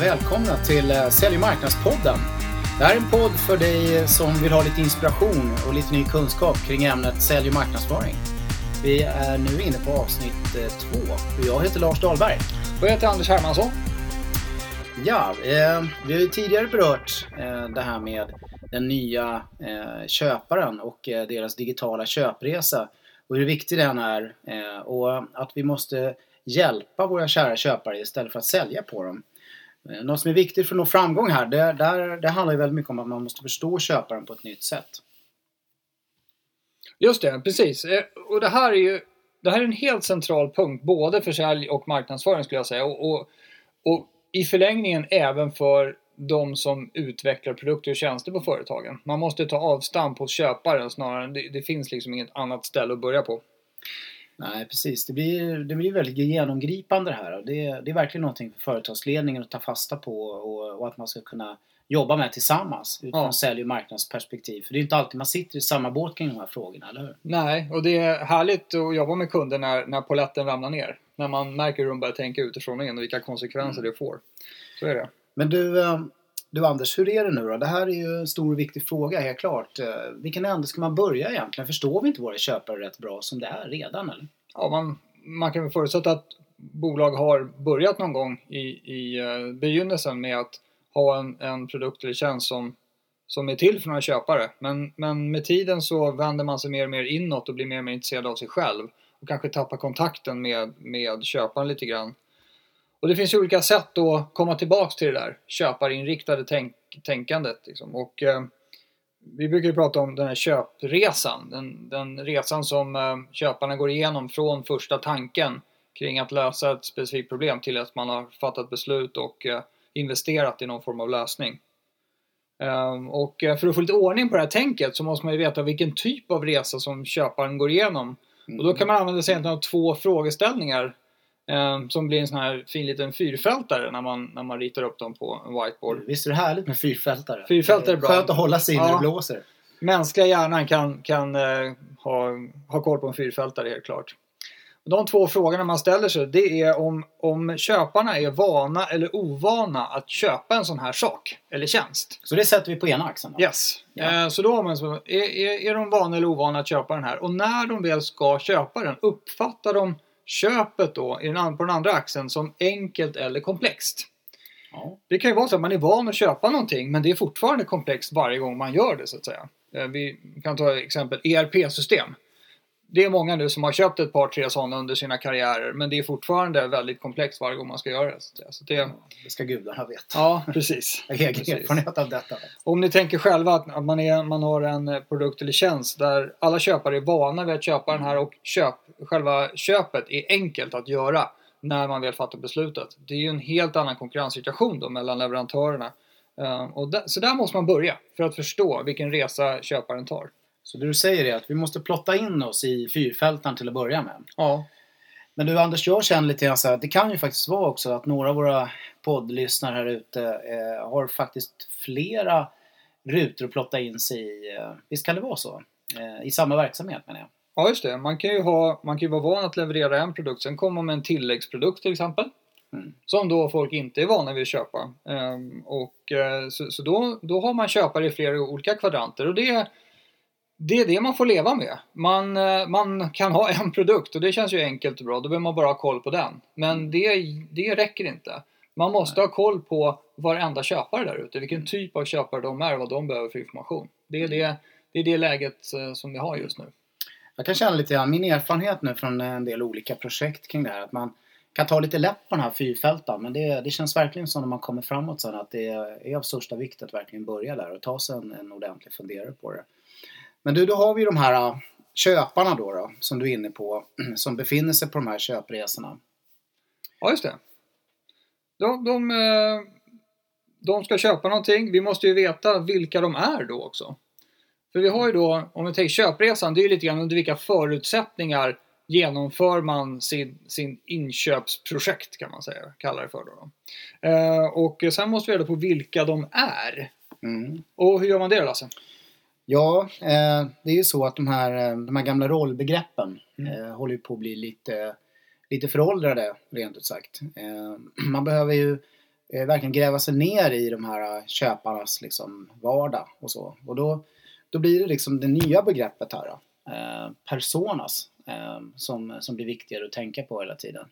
Välkomna till eh, Sälj och marknadspodden. Det här är en podd för dig som vill ha lite inspiration och lite ny kunskap kring ämnet sälj och marknadsföring. Vi är nu inne på avsnitt eh, två. Jag heter Lars Dahlberg. Och jag heter Anders Hermansson. Ja, eh, vi har ju tidigare berört eh, det här med den nya eh, köparen och eh, deras digitala köpresa och hur viktig den är och att vi måste hjälpa våra kära köpare istället för att sälja på dem. Eh, något som är viktigt för att nå framgång här, det, där, det handlar ju väldigt mycket om att man måste förstå köparen på ett nytt sätt. Just det, precis. Eh, och det här är ju det här är en helt central punkt både för sälj och marknadsföring skulle jag säga. Och, och, och i förlängningen även för de som utvecklar produkter och tjänster på företagen. Man måste ta avstamp hos köparen snarare än det, det finns liksom inget annat ställe att börja på. Nej, precis. Det blir, det blir väldigt genomgripande det här. Det, det är verkligen någonting för företagsledningen att ta fasta på och, och att man ska kunna jobba med tillsammans utifrån Ja. sälj och marknadsperspektiv. För det är inte alltid man sitter i samma båt kring de här frågorna, eller hur? Nej, och det är härligt att jobba med kunder när, när poletten ramlar ner. När man märker hur de börjar tänka utifrån och in och vilka konsekvenser det får. Så är det. Men du, eh, du Anders, hur är det nu då? Det här är ju en stor och viktig fråga, helt klart. Eh, vilken ände ska man börja egentligen? Förstår vi inte våra köpare rätt bra som det är redan, eller? ja, man, man kan väl förutsätta att bolag har börjat någon gång i, i eh, begynnelsen med att ha en, en produkt eller tjänst som, som är till för några köpare. Men, men med tiden så vänder man sig mer och mer inåt och blir mer och mer intresserad av sig själv och kanske tappar kontakten med, med köparen lite grann. Och det finns ju olika sätt att komma tillbaks till det där köparinriktade tänk, tänkandet. Liksom. Och, eh, vi brukar ju prata om den här köpresan. Den, den resan som eh, köparna går igenom från första tanken kring att lösa ett specifikt problem till att man har fattat beslut och eh, investerat i någon form av lösning. Ehm, och eh, för att få lite ordning på det här tänket så måste man ju veta vilken typ av resa som köparen går igenom. Och då kan man använda sig av två frågeställningar som blir en sån här fin liten fyrfältare när man, när man ritar upp dem på en whiteboard. Visst är det härligt med fyrfältare? Fyrfältare är bra. Skönt att hålla sig in när Ja. det blåser. Mänskliga hjärnan kan, kan eh, ha, ha koll på en fyrfältare helt klart. De två frågorna man ställer sig det är om, om köparna är vana eller ovana att köpa en sån här sak eller tjänst. Så det sätter vi på ena axeln då? Yes. Ja. Eh, så då har man så, är, är, är de vana eller ovana att köpa den här? Och när de väl ska köpa den, uppfattar de köpet då på den andra axeln som enkelt eller komplext? Ja. Det kan ju vara så att man är van att köpa någonting men det är fortfarande komplext varje gång man gör det så att säga. Eh, Vi kan ta exempel ERP-system. Det är många nu som har köpt ett par, tre sådana under sina karriärer men det är fortfarande väldigt komplext varje gång man ska göra det. Så det Det ska gudarna veta. ja, precis. Jag har egen Precis. erfarenhet av detta. Om ni tänker själva att, att man, är, man har en eh, produkt eller tjänst där alla köpare är vana vid att köpa den här och köp, själva köpet är enkelt att göra när man väl fattar beslutet. Det är ju en helt annan konkurrenssituation då mellan leverantörerna. Eh, och där, så där måste man börja för att förstå vilken resa köparen tar. Så det du säger är att vi måste plotta in oss i fyrfältaren till att börja med. Ja, Men du Anders, jag känner lite grann så här det kan ju faktiskt vara också att några av våra poddlyssnare här ute eh, har faktiskt flera rutor att plotta in sig i. Eh, visst kan det vara så? Eh, I samma verksamhet menar jag. ja just det. Man kan, ju ha, man kan ju vara van att leverera en produkt, sen kommer man med en tilläggsprodukt till exempel. Mm. Som då folk inte är vana vid att köpa. Ehm, och, eh, så så då, då har man köpare i flera olika kvadranter och det, det är det man får leva med. Man, eh, man kan ha en produkt och det känns ju enkelt och bra, då behöver man bara ha koll på den. Men det, det räcker inte. Man måste ha koll på varenda köpare där ute, vilken typ av köpare de är och vad de behöver för information. Det är det, det, är det läget eh, som vi har just nu. Jag kan känna lite grann, min erfarenhet nu från en del olika projekt kring det här, att man kan ta lite lätt på den här fyrfältaren men det, det känns verkligen som när man kommer framåt sen att det är av största vikt att verkligen börja där och ta sig en, en ordentlig funderare på det. Men du, då har vi de här äh, köparna då, då som du är inne på, som befinner sig på de här köpresorna. Ja, just det. De, de, eh, de ska köpa någonting. Vi måste ju veta vilka de är då också. För vi har ju då, om vi tänker köpresan, det är ju lite grann under vilka förutsättningar genomför man sin, sin inköpsprojekt kan man säga, kallar det för då. Eh, och sen måste vi reda på vilka de är. Mm. Och hur gör man det då, Lasse? Ja, eh, det är ju så att de här, eh, de här gamla rollbegreppen Mm. eh, håller på att bli lite, lite föråldrade, rent ut sagt. Eh, man behöver ju eh, verkligen gräva sig ner i de här köparnas liksom, vardag och så. Och då, då blir det liksom det nya begreppet här då. Eh, personas eh, som, som blir viktigare att tänka på hela tiden.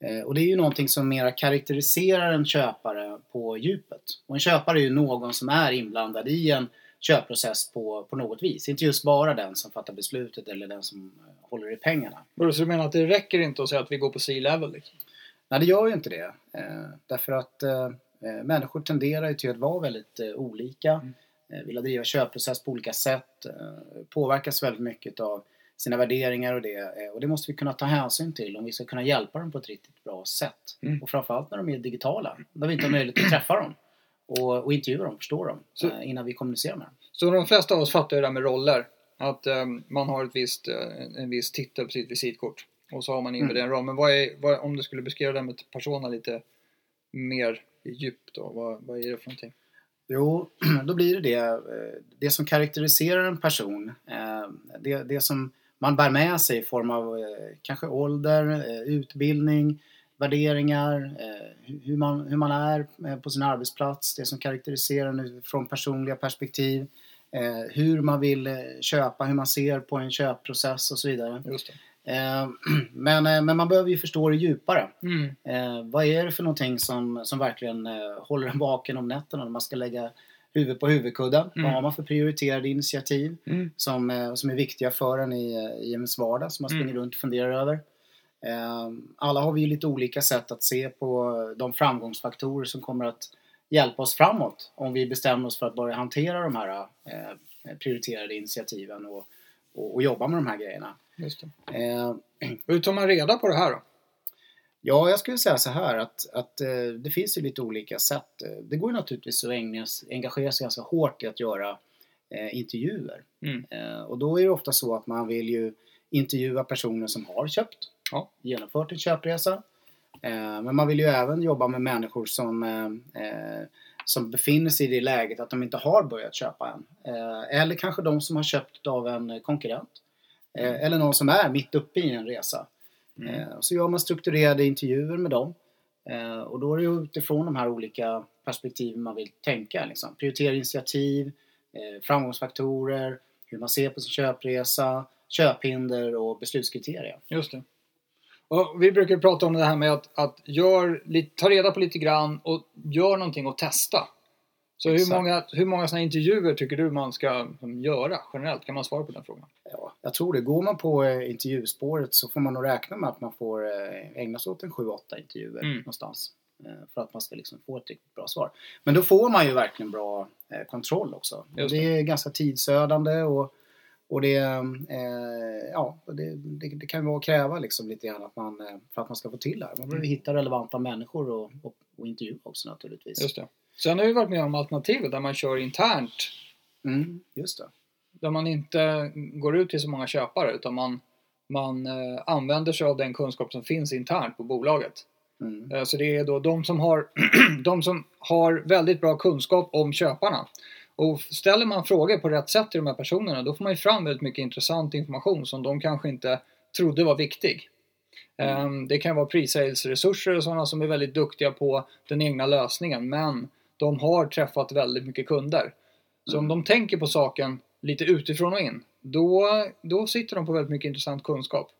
Eh, och det är ju någonting som mera karaktäriserar en köpare på djupet. Och en köpare är ju någon som är inblandad i en köpprocess på, på något vis. Inte just bara den som fattar beslutet eller den som eh, håller i pengarna. Så du menar att det räcker inte att säga att vi går på C-level? Liksom? Nej, det gör ju inte det. Eh, därför att eh, eh människor tenderar ju till att vara väldigt eh, olika. Mm. Eh, vilja driva köpprocess på olika sätt. påverkas väldigt mycket av sina värderingar och det. och det måste vi kunna ta hänsyn till om vi ska kunna hjälpa dem på ett riktigt bra sätt. Mm. Och framförallt när de är digitala. När vi inte har möjlighet att träffa dem och, och intervjua dem, förstå dem så, eh, innan vi kommunicerar med dem. Så de flesta av oss fattar ju det där med roller. Att eh, man har ett visst, eh, en viss titel på sitt visitkort. Och så har man inbäddad mm. en roll. Men vad är, vad, om du skulle beskriva det med persona lite mer djupt då? Vad, vad är det för någonting? Jo, då blir det det, eh, det som karaktäriserar en person. Eh, det, det som man bär med sig i form av kanske ålder, utbildning, värderingar, eh, hur man, hur man är eh, på sin arbetsplats, det som karaktäriserar en från personliga perspektiv, eh, hur man vill köpa, hur man ser på en köpprocess och så vidare. Men, men man behöver ju förstå det djupare. Mm. Vad är det för någonting som, som verkligen håller en vaken om nätterna när man ska lägga huvud på huvudkudden? Mm. Vad har man för prioriterade initiativ mm. som, som är viktiga för en i, i ens vardag som man springer mm. runt och funderar över? Ehm, alla har vi ju lite olika sätt att se på de framgångsfaktorer som kommer att hjälpa oss framåt om vi bestämmer oss för att börja hantera de här eh, prioriterade initiativen och, och, och jobba med de här grejerna. Eh, Hur tar man reda på det här då? Ja, jag skulle säga så här att, att eh, det finns ju lite olika sätt. Det går ju naturligtvis att ägnas, engagera sig ganska hårt i att göra eh, intervjuer. Mm. Eh, och då är det ofta så att man vill ju intervjua personer som har köpt ja, genomfört en köpresa. Eh, men man vill ju även jobba med människor som, eh, eh, som befinner sig i det läget att de inte har börjat köpa än. Eller kanske de som har köpt av en konkurrent. Eller någon som är mitt uppe i en resa. Mm. Så gör man strukturerade intervjuer med dem. Och då är det utifrån de här olika perspektiven man vill tänka. Liksom. Prioritera initiativ, framgångsfaktorer, hur man ser på sin köpresa, köphinder och beslutskriterier. Just det. Och vi brukar prata om det här med att, att gör, ta reda på lite grann och gör någonting och testa. Så hur många, hur många sådana intervjuer tycker du man ska göra generellt? Kan man svara på den frågan? Ja, jag tror det. Går man på eh, intervjuspåret så får man nog räkna med att man får eh, ägna sig åt en 7-8 intervjuer mm. någonstans. Eh, för att man ska liksom få ett riktigt bra svar. Men då får man ju verkligen bra kontroll också. Det. det. är ganska tidsödande och och det, eh, ja, det, det, det, kan vara att kräva liksom lite grann att man, eh, för att man ska få till det här. Man behöver mm. hitta relevanta människor och, och, och intervjua också naturligtvis. Just det. Sen har vi varit med om alternativet där man kör internt. Mm, just det. Där man inte går ut till så många köpare utan man, man eh, använder sig av den kunskap som finns internt på bolaget. Mm. Eh, så det är då de som, har de som har väldigt bra kunskap om köparna och ställer man frågor på rätt sätt till de här personerna då får man ju fram väldigt mycket intressant information som de kanske inte trodde var viktig. Mm. Ehm, det kan vara pre-sales-resurser och sådana som är väldigt duktiga på den egna lösningen men de har träffat väldigt mycket kunder. Så mm. om de tänker på saken lite utifrån och in då, då sitter de på väldigt mycket intressant kunskap.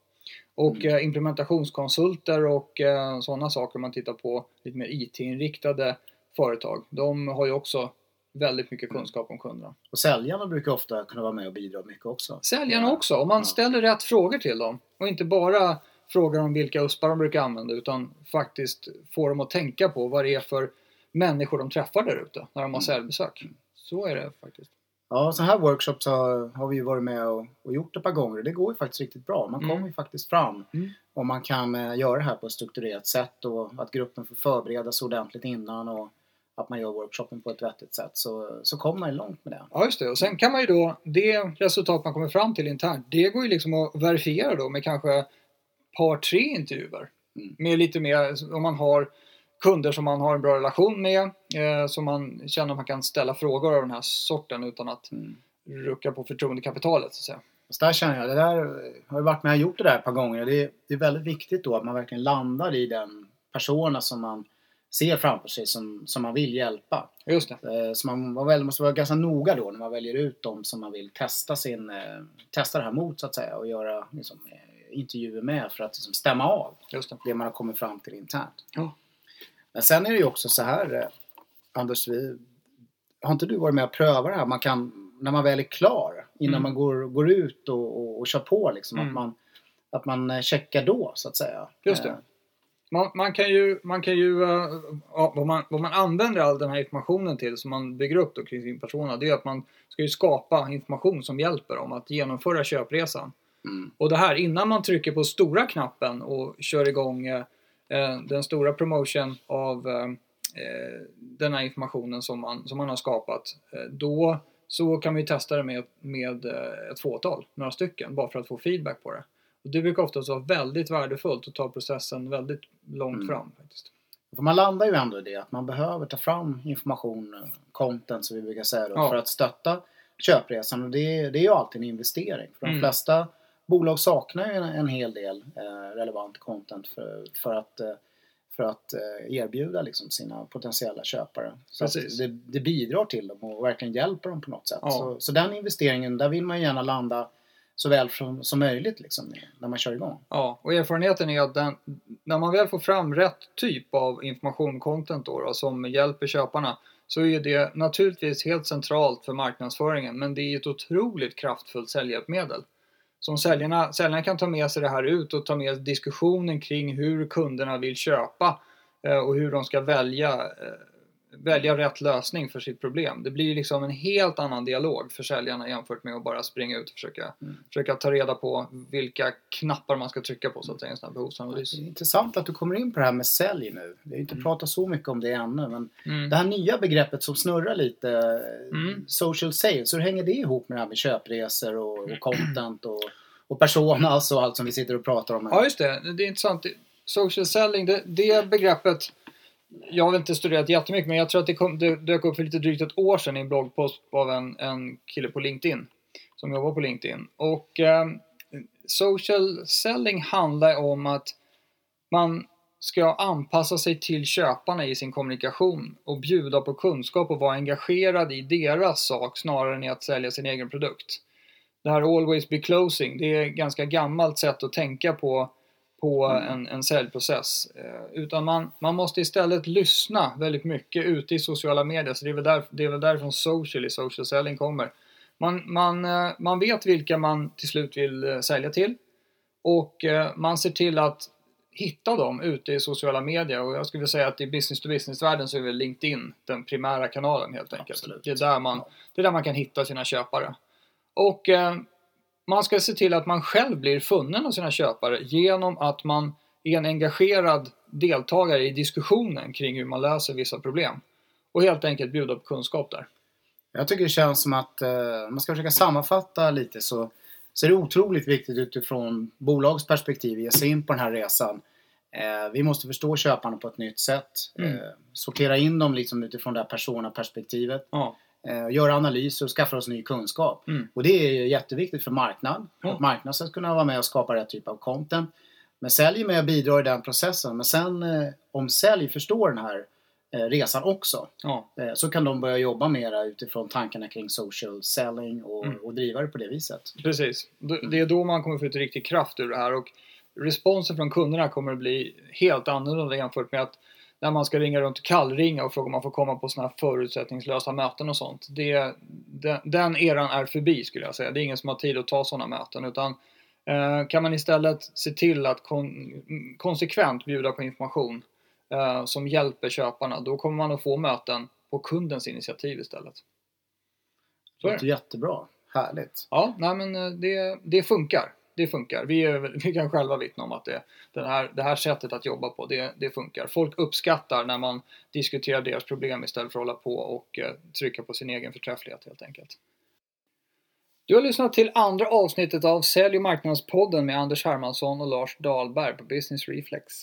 Och mm. Eh, implementationskonsulter och eh, sådana saker om man tittar på lite mer IT-inriktade företag. De har ju också väldigt mycket mm. kunskap om kunderna. Och säljarna brukar ofta kunna vara med och bidra mycket också. Säljarna också, om man ja. ställer rätt frågor till dem och inte bara frågar om vilka uspar de brukar använda utan faktiskt får dem att tänka på vad det är för människor de träffar där ute när de har mm. säljbesök. Så är det faktiskt. Ja, så här workshops har, har vi varit med och, och, gjort ett par gånger och det går ju faktiskt riktigt bra. Man mm. kommer ju faktiskt fram mm. och man kan eh, göra det här på ett strukturerat sätt och att gruppen får förbereda sig ordentligt innan och att man gör workshopen på ett vettigt sätt så, så kommer man långt med det. Ja just det och sen kan man ju då, det resultat man kommer fram till internt, det går ju liksom att verifiera då med kanske par, tre intervjuer. Mm. Med lite mer, om man har kunder som man har en bra relation med, eh, som man känner att man kan ställa frågor av den här sorten utan att mm. rucka på förtroendekapitalet så att säga. Så där känner jag, det där har ju varit med och gjort det där ett par gånger. Det är, det är väldigt viktigt då att man verkligen landar i den persona som man ser framför sig som, som man vill hjälpa. Just det. Eh, Så man väl, måste vara ganska noga då när man väljer ut dem som man vill testa, sin, eh, testa det här mot så att säga och göra liksom, eh, intervjuer med för att liksom, stämma av Just det. det man har kommit fram till internt. Ja. Men sen är det ju också så här Anders, vi, har inte du varit med och prövat det här? Man kan, när man väl är klar innan Mm. man går, går ut och, och, och kör på liksom, Mm. att, man, att man checkar då så att säga. Just det. Man, man kan ju, man kan ju eh, ja, vad, man, vad man använder all den här informationen till som man bygger upp då kring sin persona det är att man ska ju skapa information som hjälper dem att genomföra köpresan. Mm. Och det här innan man trycker på stora knappen och kör igång eh, eh, den stora promotion av eh, eh, den här informationen som man, som man har skapat. Då så kan man ju testa det med, med ett fåtal, några stycken, bara för att få feedback på det. Det brukar oftast vara väldigt värdefullt och ta processen väldigt långt Mm. fram. faktiskt. För man landar ju ändå i det att man behöver ta fram information, eh, content som vi brukar säga då, Ja. för att stötta köpresan. Och det, det är ju alltid en investering. För de Mm. flesta bolag saknar ju en, en hel del eh, relevant content för, för att, eh, för att eh, erbjuda liksom, sina potentiella köpare. Så det, det bidrar till dem och verkligen hjälper dem på något sätt. Ja. Så, så den investeringen, där vill man gärna landa så väl som, som möjligt liksom, när man kör igång. Ja, och erfarenheten är att den, när man väl får fram rätt typ av information, content då, då, som hjälper köparna så är det naturligtvis helt centralt för marknadsföringen men det är ett otroligt kraftfullt säljhjälpmedel. Som säljarna, säljarna kan ta med sig det här ut och ta med diskussionen kring hur kunderna vill köpa eh, och hur de ska välja, eh, välja rätt lösning för sitt problem. Det blir liksom en helt annan dialog för säljarna jämfört med att bara springa ut och försöka, Mm. försöka ta reda på vilka knappar man ska trycka på så att säga, en sån här behovsanalys. Det är intressant att du kommer in på det här med sälj nu. Vi har inte pratat så mycket om det ännu, men Mm. det här nya begreppet som snurrar lite, Mm. social sales, hur hänger det ihop med det här med köpresor och, och content och, och personas och allt som vi sitter och pratar om här? Ja, just det. Det är intressant. Social selling, det, det begreppet jag har inte studerat jättemycket men jag tror att det, kom, det dök upp för lite drygt ett år sedan i en bloggpost av en, en kille på LinkedIn som jobbar på LinkedIn. Och eh, social selling handlar om att man ska anpassa sig till köparna i sin kommunikation och bjuda på kunskap och vara engagerad i deras sak snarare än i att sälja sin egen produkt. Det här always be closing, det är ett ganska gammalt sätt att tänka på på Mm. en, en säljprocess. Eh, utan man, man måste istället lyssna väldigt mycket ute i sociala medier. Så det är väl, där, det är väl därifrån social i social selling kommer. Man, man, eh, man vet vilka man till slut vill eh, sälja till. Och man ser till att hitta dem ute i sociala medier. Och jag skulle säga att i business to business-världen så är väl LinkedIn den primära kanalen helt enkelt. Absolut. Det är, där man, det är där man kan hitta sina köpare. Och man ska se till att man själv blir funnen av sina köpare genom att man är en engagerad deltagare i diskussionen kring hur man löser vissa problem. Och helt enkelt bjuda på kunskap där. Jag tycker det känns som att eh, om man ska försöka sammanfatta lite så, så är det otroligt viktigt utifrån bolagets perspektiv att ge sig in på den här resan. Eh, vi måste förstå köparna på ett nytt sätt. Mm. Eh, sortera in dem liksom utifrån det här persona-perspektivet. Ja, Eh, göra analyser och skaffa oss ny kunskap. Mm. Och det är ju jätteviktigt för marknad. Ja. Att marknaden ska kunna vara med och skapa rätt typ av content. Men sälj är med och bidrar i den processen. Men sen eh, om sälj förstår den här eh, resan också. ja, Eh, så kan de börja jobba mera utifrån tankarna kring social selling och, Mm. och driva det på det viset. precis. Det det är då man kommer få ut riktig kraft ur det här. Och responsen från kunderna kommer att bli helt annorlunda jämfört med att när man ska ringa runt och kallringa och fråga om man får komma på sådana här förutsättningslösa möten och sånt. Det, den, den eran är förbi skulle jag säga. Det är ingen som har tid att ta sådana möten. Utan eh, kan man istället se till att kon, konsekvent bjuda på information eh, som hjälper köparna, då kommer man att få möten på kundens initiativ istället. Så Det är låter jättebra. Härligt. Ja, nej men eh, det, det funkar. Det funkar. Vi, är, vi kan själva vittna om att det, den här, det här sättet att jobba på, det, det funkar. Folk uppskattar när man diskuterar deras problem istället för att hålla på och eh, trycka på sin egen förträfflighet helt enkelt. Du har lyssnat till andra avsnittet av Sälj och marknadspodden med Anders Hermansson och Lars Dahlberg på Business Reflex.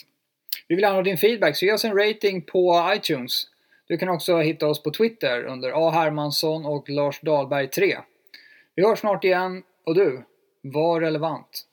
Vi vill ha din feedback, så ge oss en rating på iTunes. Du kan också hitta oss på Twitter under A. Hermansson och Lars Dahlberg 3. Vi hörs snart igen och du, var relevant.